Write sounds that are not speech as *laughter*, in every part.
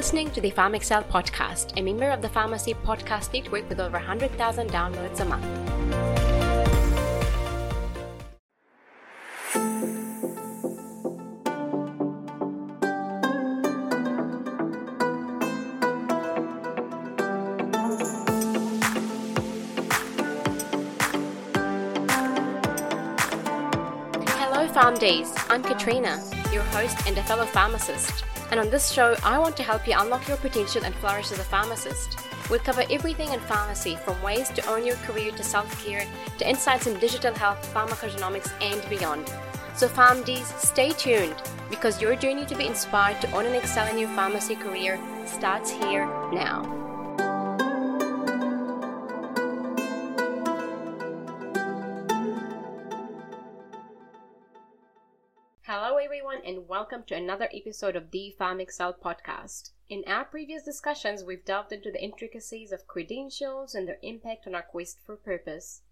listening to the PharmXcel podcast, a member of the Pharmacy Podcast Network with over 100,000 downloads a month. PharmDs. I'm Katrina, your host and a fellow pharmacist. And on this show, I want to help you unlock your potential and flourish as a pharmacist. We'll cover everything in pharmacy from ways to own your career to self care to insights in digital health, pharmacogenomics, and beyond. So, PharmDs, stay tuned because your journey to be inspired to own and excel in your pharmacy career starts here now. Welcome to another episode of the PharmXcel podcast. In our previous discussions, we've delved into the intricacies of credentials and their impact on our quest for purpose.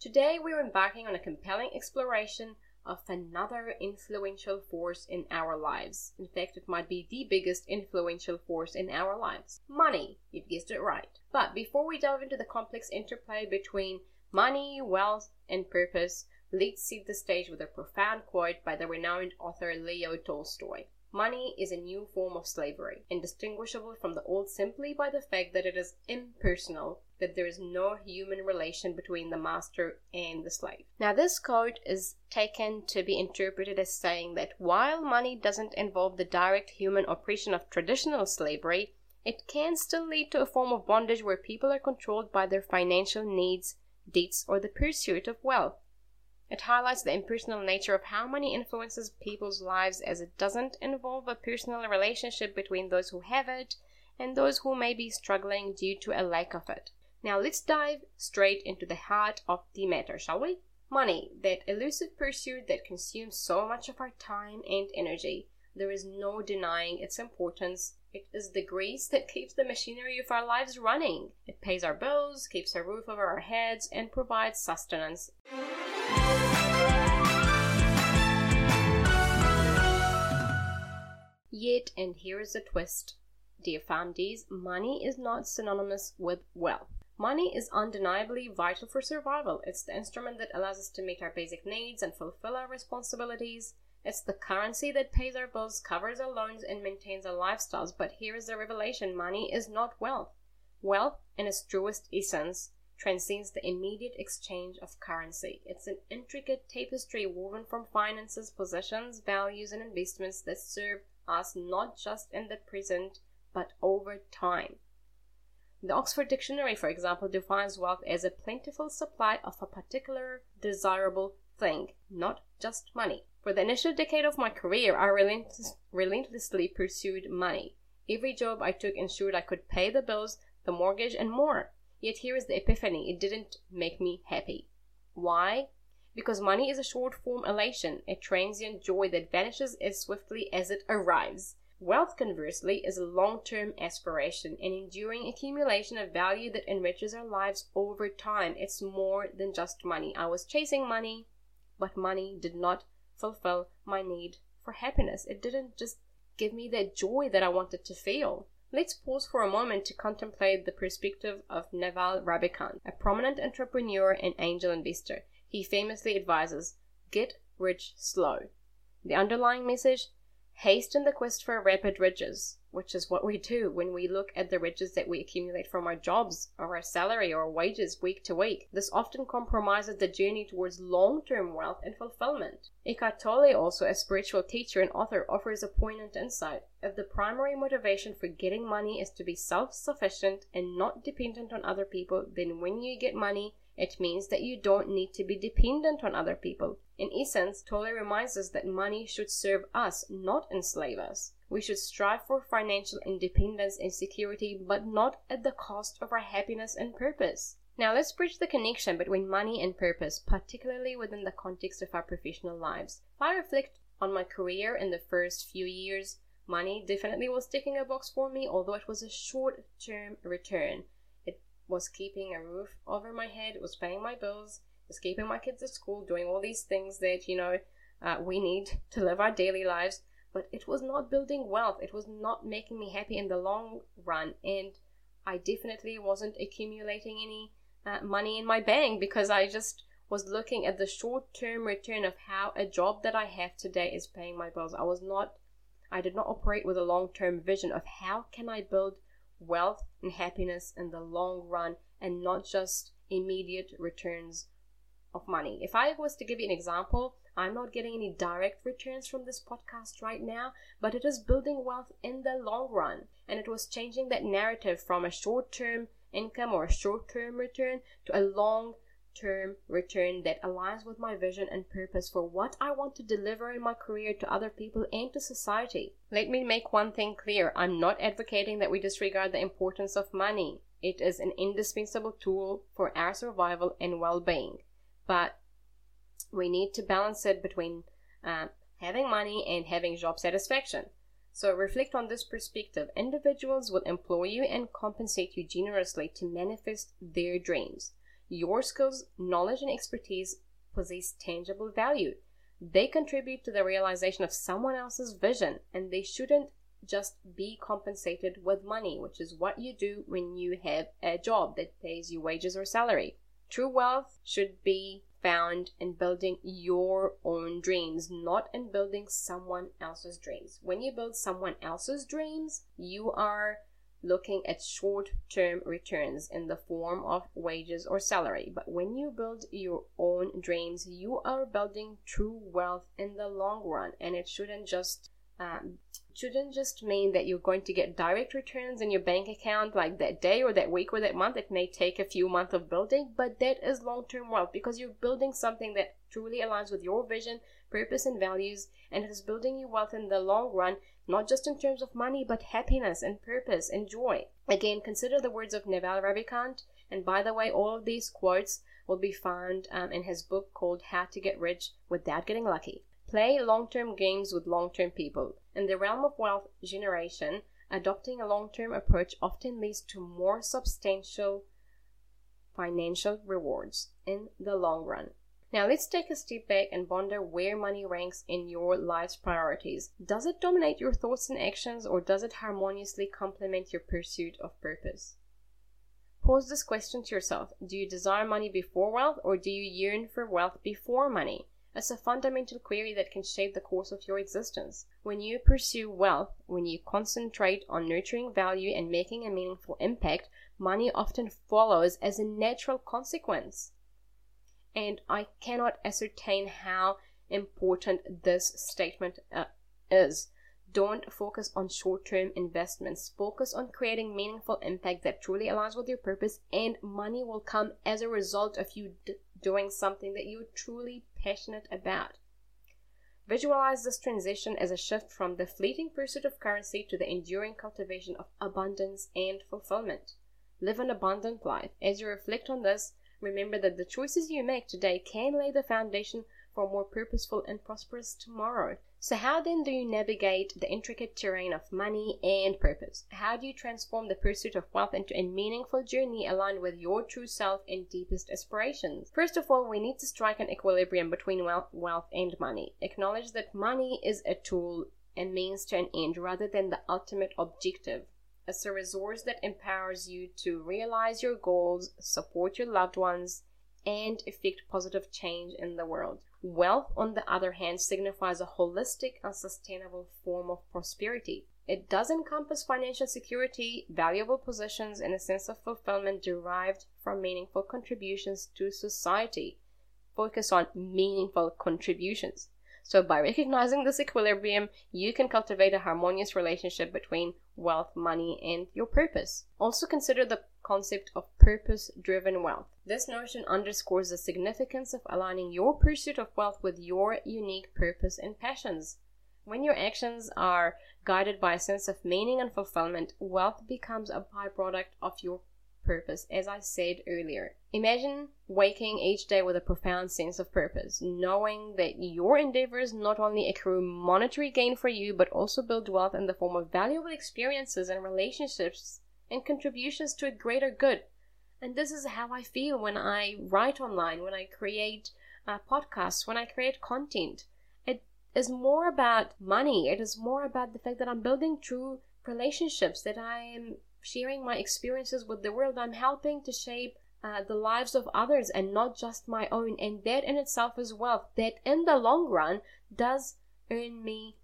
Today, we're embarking on a compelling exploration of another influential force in our lives. In fact, it might be the biggest influential force in our lives money. You've guessed it right. But before we delve into the complex interplay between money, wealth, and purpose, Let's set the stage with a profound quote by the renowned author Leo Tolstoy. Money is a new form of slavery, indistinguishable from the old simply by the fact that it is impersonal, that there is no human relation between the master and the slave. Now, this quote is taken to be interpreted as saying that while money doesn't involve the direct human oppression of traditional slavery, it can still lead to a form of bondage where people are controlled by their financial needs, debts, or the pursuit of wealth. It highlights the impersonal nature of how money influences people's lives as it doesn't involve a personal relationship between those who have it and those who may be struggling due to a lack of it. Now let's dive straight into the heart of the matter, shall we? Money, that elusive pursuit that consumes so much of our time and energy. There is no denying its importance. It is the grease that keeps the machinery of our lives running. It pays our bills, keeps a roof over our heads, and provides sustenance. Yet, and here is the twist, dear PharmDs, money is not synonymous with wealth. Money is undeniably vital for survival. It's the instrument that allows us to meet our basic needs and fulfill our responsibilities. It's the currency that pays our bills, covers our loans, and maintains our lifestyles. But here is the revelation money is not wealth. Wealth, in its truest essence, transcends the immediate exchange of currency. It's an intricate tapestry woven from finances, possessions, values, and investments that serve us not just in the present, but over time. The Oxford Dictionary, for example, defines wealth as a plentiful supply of a particular desirable thing, not just money. For the initial decade of my career, I relentless, relentlessly pursued money. Every job I took ensured I could pay the bills, the mortgage, and more. Yet here is the epiphany it didn't make me happy. Why? Because money is a short form elation, a transient joy that vanishes as swiftly as it arrives. Wealth, conversely, is a long term aspiration, an enduring accumulation of value that enriches our lives over time. It's more than just money. I was chasing money, but money did not fulfill my need for happiness. It didn't just give me that joy that I wanted to feel. Let's pause for a moment to contemplate the perspective of Naval Ravikant, a prominent entrepreneur and angel investor. He famously advises get rich slow. The underlying message hasten the quest for rapid riches which is what we do when we look at the riches that we accumulate from our jobs or our salary or wages week to week. This often compromises the journey towards long term wealth and fulfillment. Eckhart Tolle, also a spiritual teacher and author, offers a poignant insight. If the primary motivation for getting money is to be self sufficient and not dependent on other people, then when you get money, it means that you don't need to be dependent on other people. In essence, Tolle reminds us that money should serve us, not enslave us. We should strive for financial independence and security, but not at the cost of our happiness and purpose. Now, let's bridge the connection between money and purpose, particularly within the context of our professional lives. If I reflect on my career in the first few years, money definitely was ticking a box for me, although it was a short term return. Was keeping a roof over my head, was paying my bills, was keeping my kids at school, doing all these things that, you know, uh, we need to live our daily lives but it was not building wealth. It was not making me happy in the long run. And I definitely wasn't accumulating any uh, money in my bank because I just was looking at the short term return of how a job that I have today is paying my bills. I was not, I did not operate with a long term vision of how can I build wealth and happiness in the long run and not just immediate returns of money. If I was to give you an example, I'm not getting any direct returns from this podcast right now, but it is building wealth in the long run. And it was changing that narrative from a short term income or a short term return to a long term return that aligns with my vision and purpose for what I want to deliver in my career to other people and to society. Let me make one thing clear I'm not advocating that we disregard the importance of money. It is an indispensable tool for our survival and well being. But we need to balance it between uh, having money and having job satisfaction. So reflect on this perspective. Individuals will employ you and compensate you generously to manifest their dreams. Your skills, knowledge, and expertise possess tangible value. They contribute to the realization of someone else's vision, and they shouldn't just be compensated with money, which is what you do when you have a job that pays you wages or salary. True wealth should be found in building your own dreams, not in building someone else's dreams. When you build someone else's dreams, you are looking at short term returns in the form of wages or salary. But when you build your own dreams, you are building true wealth in the long run, and it shouldn't just um, shouldn't just mean that you're going to get direct returns in your bank account like that day or that week or that month. It may take a few months of building, but that is long term wealth because you're building something that truly aligns with your vision, purpose, and values, and it is building you wealth in the long run, not just in terms of money, but happiness and purpose and joy. Again, consider the words of Naval Ravikant. And by the way, all of these quotes will be found um, in his book called How to Get Rich Without Getting Lucky. Play long term games with long term people. In the realm of wealth generation, adopting a long term approach often leads to more substantial financial rewards in the long run. Now let's take a step back and wonder where money ranks in your life's priorities. Does it dominate your thoughts and actions or does it harmoniously complement your pursuit of purpose? Pose this question to yourself. Do you desire money before wealth or do you yearn for wealth before money? It's a fundamental query that can shape the course of your existence. When you pursue wealth, when you concentrate on nurturing value and making a meaningful impact, money often follows as a natural consequence and I cannot ascertain how important this statement uh, is. Don't focus on short term investments. Focus on creating meaningful impact that truly aligns with your purpose, and money will come as a result of you d- doing something that you're truly passionate about. Visualize this transition as a shift from the fleeting pursuit of currency to the enduring cultivation of abundance and fulfillment. Live an abundant life. As you reflect on this, Remember that the choices you make today can lay the foundation for a more purposeful and prosperous tomorrow. So, how then do you navigate the intricate terrain of money and purpose? How do you transform the pursuit of wealth into a meaningful journey aligned with your true self and deepest aspirations? First of all, we need to strike an equilibrium between wealth, wealth and money. Acknowledge that money is a tool and means to an end rather than the ultimate objective. It's a resource that empowers you to realize your goals, support your loved ones, and effect positive change in the world. Wealth, on the other hand, signifies a holistic and sustainable form of prosperity. It does encompass financial security, valuable possessions, and a sense of fulfillment derived from meaningful contributions to society. Focus on meaningful contributions. So, by recognizing this equilibrium, you can cultivate a harmonious relationship between wealth, money, and your purpose. Also, consider the concept of purpose driven wealth. This notion underscores the significance of aligning your pursuit of wealth with your unique purpose and passions. When your actions are guided by a sense of meaning and fulfillment, wealth becomes a byproduct of your purpose, as I said earlier. Imagine waking each day with a profound sense of purpose, knowing that your endeavors not only accrue monetary gain for you, but also build wealth in the form of valuable experiences and relationships and contributions to a greater good. And this is how I feel when I write online, when I create uh, podcasts, when I create content. It is more about money. It is more about the fact that I'm building true relationships, that I am sharing my experiences with the world. I'm helping to shape uh, the lives of others and not just my own. And that in itself is wealth. That in the long run does earn me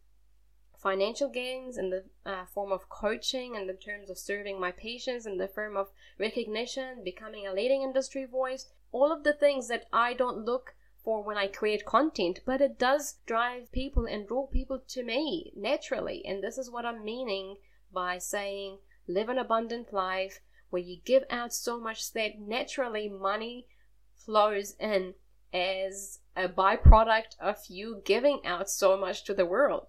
financial gains in the uh, form of coaching and in terms of serving my patients in the form of recognition, becoming a leading industry voice, all of the things that I don't look for when I create content, but it does drive people and draw people to me naturally. And this is what I'm meaning by saying live an abundant life where you give out so much that naturally money flows in as a byproduct of you giving out so much to the world.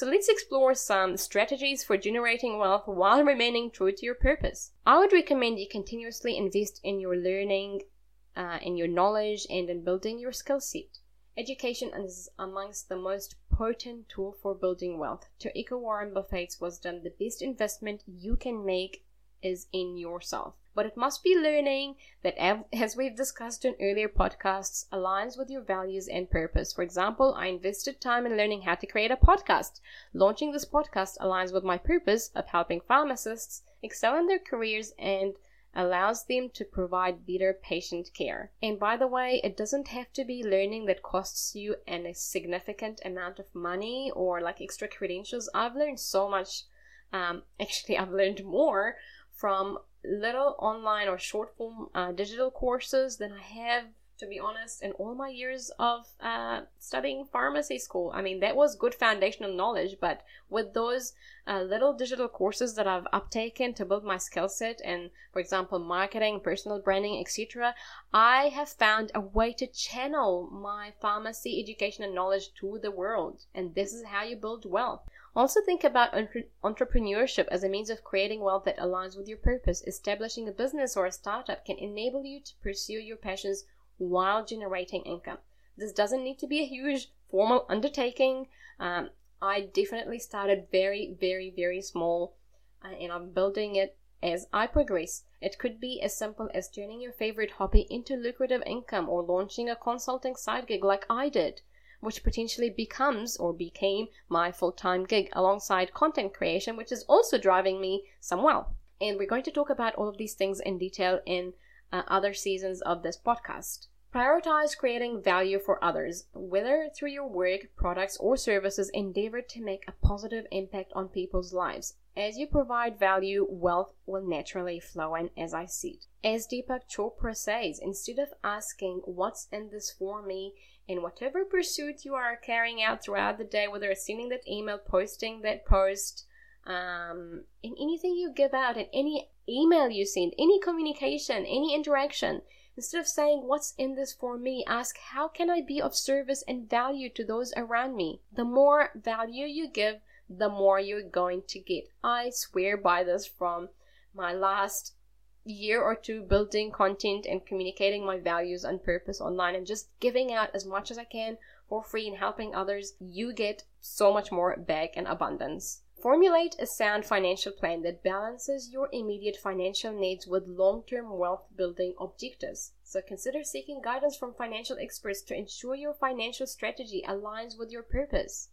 So let's explore some strategies for generating wealth while remaining true to your purpose. I would recommend you continuously invest in your learning, uh, in your knowledge, and in building your skill set. Education is amongst the most potent tool for building wealth. To echo Warren Buffett's wisdom, the best investment you can make is in yourself. But it must be learning that, *laughs* as we've discussed in earlier podcasts, aligns with your values and purpose. For example, I invested time in learning how to create a podcast. Launching this podcast aligns with my purpose of helping pharmacists excel in their careers and allows them to provide better patient care. And by the way, it doesn't have to be learning that costs you an, a significant amount of money or like extra credentials. I've learned so much. Um, *laughs* actually, I've learned more from little online or short form uh, digital courses than I have, to be honest, in all my years of uh, studying pharmacy school. I mean, that was good foundational knowledge, but with those uh, little digital courses that I've uptaken to build my skill set and, for example, marketing, personal branding, etc., I have found a way to channel my pharmacy education and knowledge to the world. And this is how you build wealth. Also, think about entre- entrepreneurship as a means of creating wealth that aligns with your purpose. Establishing a business or a startup can enable you to pursue your passions while generating income. This doesn't need to be a huge formal undertaking. Um, I definitely started very, very, very small, uh, and I'm building it as I progress. It could be as simple as turning your favorite hobby into lucrative income or launching a consulting side gig like I did which potentially becomes or became my full time gig alongside content creation, which is also driving me some wealth. And we're going to talk about all of these things in detail in other seasons of this podcast. Prioritize creating value for others, whether through your work, products, or services, endeavor to make a positive impact on people's lives. As you provide value, wealth will naturally flow in as I it. As Deepak Chopra says, instead of asking, What's in this for me? in whatever pursuit you are carrying out throughout the day, whether it's sending that email, posting that post, um, in anything you give out, in any email you send, any communication, any interaction, instead of saying, What's in this for me? ask, How can I be of service and value to those around me? The more value you give, the more you're going to get. I swear by this from my last year or two building content and communicating my values and purpose online and just giving out as much as I can for free and helping others, you get so much more back in abundance. Formulate a sound financial plan that balances your immediate financial needs with long term wealth building objectives. So consider seeking guidance from financial experts to ensure your financial strategy aligns with your purpose.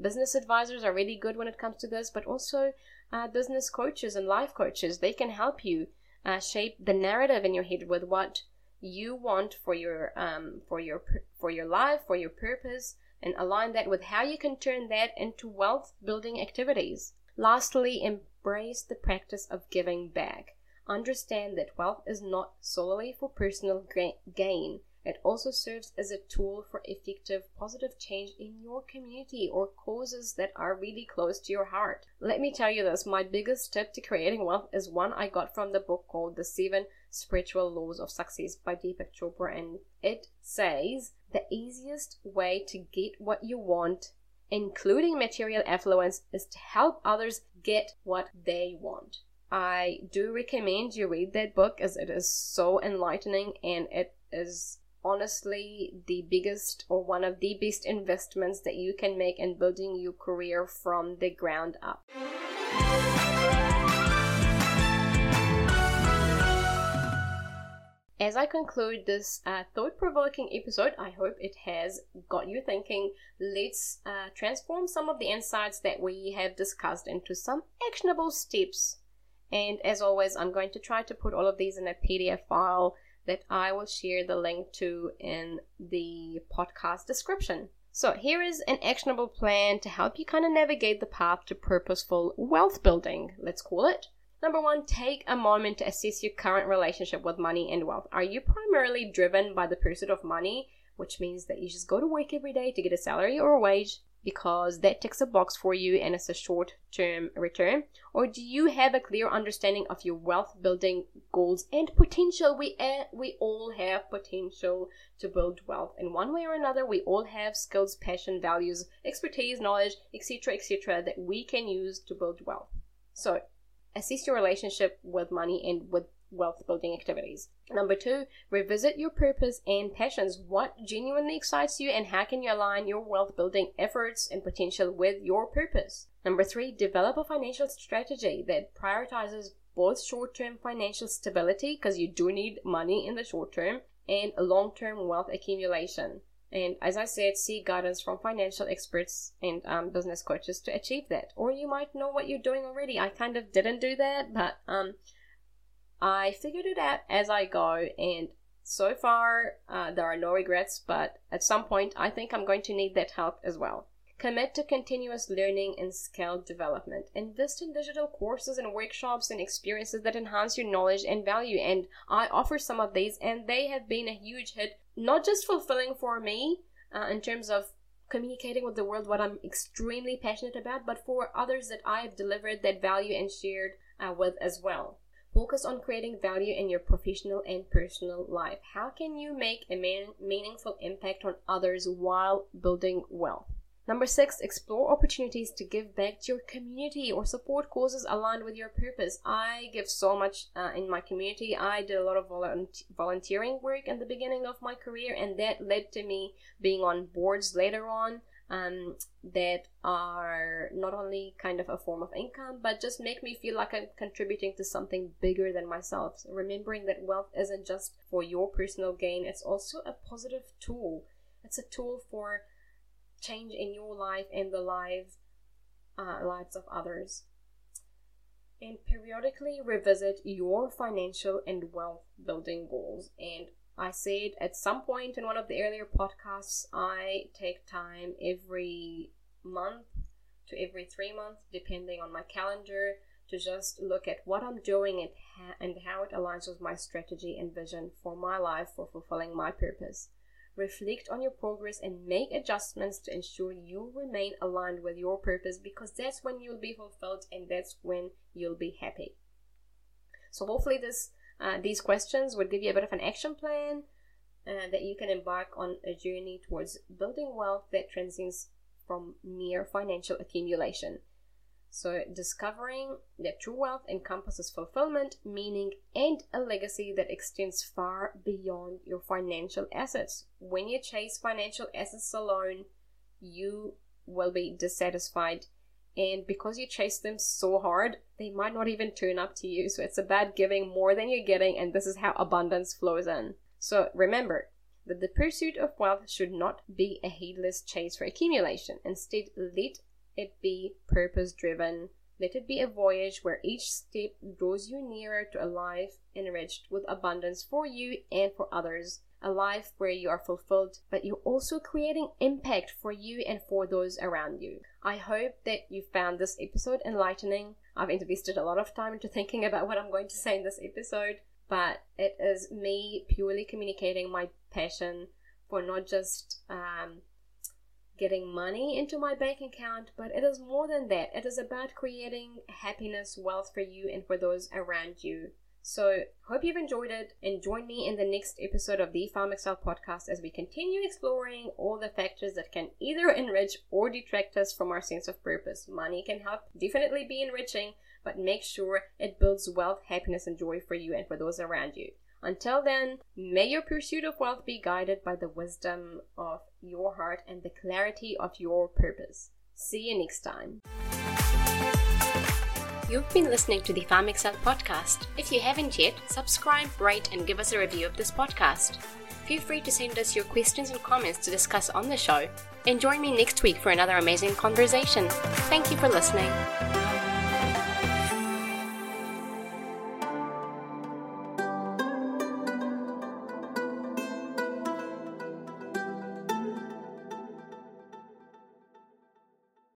Business advisors are really good when it comes to this, but also uh, business coaches and life coaches. They can help you uh, shape the narrative in your head with what you want for your um, for your for your life for your purpose and align that with how you can turn that into wealth building activities. Lastly embrace the practice of giving back. Understand that wealth is not solely for personal gain it also serves as a tool for effective positive change in your community or causes that are really close to your heart. Let me tell you this my biggest tip to creating wealth is one I got from the book called The Seven Spiritual Laws of Success by Deepak Chopra, and it says the easiest way to get what you want, including material affluence, is to help others get what they want. I do recommend you read that book as it is so enlightening and it is honestly the biggest or one of the best investments that you can make in building your career from the ground up. As I conclude this uh, thought provoking episode, I hope it has got you thinking. Let's uh, transform some of the insights that we have discussed into some actionable steps. And as always, I'm going to try to put all of these in a PDF file that I will share the link to in the podcast description. So, here is an actionable plan to help you kind of navigate the path to purposeful wealth building, let's call it. Number one, take a moment to assess your current relationship with money and wealth. Are you primarily driven by the pursuit of money, which means that you just go to work every day to get a salary or a wage because that ticks a box for you and it's a short term return? Or do you have a clear understanding of your wealth building goals and potential? We, uh, we all have potential to build wealth in one way or another. We all have skills, passion, values, expertise, knowledge, etc., etc., that we can use to build wealth. So, assess your relationship with money and with wealth building activities. Number two, revisit your purpose and passions. What genuinely excites you and how can you align your wealth building efforts and potential with your purpose? Number three, develop a financial strategy that prioritizes both short term financial stability, because you do need money in the short term, and long term wealth accumulation. And as I said, seek guidance from financial experts and um, business coaches to achieve that. Or you might know what you're doing already. I kind of didn't do that, but um, I figured it out as I go. And so far, uh, there are no regrets, but at some point, I think I'm going to need that help as well. Commit to continuous learning and skill development. Invest in digital courses and workshops and experiences that enhance your knowledge and value. And I offer some of these, and they have been a huge hit not just fulfilling for me uh, in terms of communicating with the world what I'm extremely passionate about, but for others that I have delivered that value and shared uh, with as well. Focus on creating value in your professional and personal life. How can you make a man- meaningful impact on others while building wealth? Number six, explore opportunities to give back to your community or support causes aligned with your purpose. I give so much uh, in my community. I did a lot of volunteering work in the beginning of my career, and that led to me being on boards later on um, that are not only kind of a form of income, but just make me feel like I'm contributing to something bigger than myself. So remembering that wealth isn't just for your personal gain, it's also a positive tool. It's a tool for change in your life and the lives uh, lives of others and periodically revisit your financial and wealth building goals and I said at some point in one of the earlier podcasts, I take time every month to every three months, depending on my calendar, to just look at what I'm doing and, and how it aligns with my strategy and vision for my life for fulfilling my purpose reflect on your progress and make adjustments to ensure you remain aligned with your purpose because that's when you'll be fulfilled and that's when you'll be happy. So hopefully this uh, these questions would give you a bit of an action plan uh, that you can embark on a journey towards building wealth that transcends from mere financial accumulation. So, discovering that true wealth encompasses fulfillment, meaning, and a legacy that extends far beyond your financial assets. When you chase financial assets alone, you will be dissatisfied. And because you chase them so hard, they might not even turn up to you. So, it's about giving more than you're getting, and this is how abundance flows in. So, remember, that the pursuit of wealth should not be a heedless chase for accumulation. Instead, let it be purpose driven. Let it be a voyage where each step draws you nearer to a life enriched with abundance for you and for others. A life where you are fulfilled, but you're also creating impact for you and for those around you. I hope that you found this episode enlightening. I've invested a lot of time into thinking about what I'm going to say in this episode, but it is me purely communicating my passion for not just um, getting money into my bank account, but it is more than that. It is about creating happiness, wealth for you and for those around you. So, hope you've enjoyed it and join me in the next episode of the PharmXcel podcast as we continue exploring all the factors that can either enrich or detract us from our sense of purpose. Money can help definitely be enriching, but make sure it builds wealth, happiness, and joy for you and for those around you. Until then, may your pursuit of wealth be guided by the wisdom of your heart and the clarity of your purpose. See you next time. You've been listening to the PharmXcel podcast. If you haven't yet, subscribe, rate, and give us a review of this podcast. Feel free to send us your questions and comments to discuss on the show. And join me next week for another amazing conversation. Thank you for listening.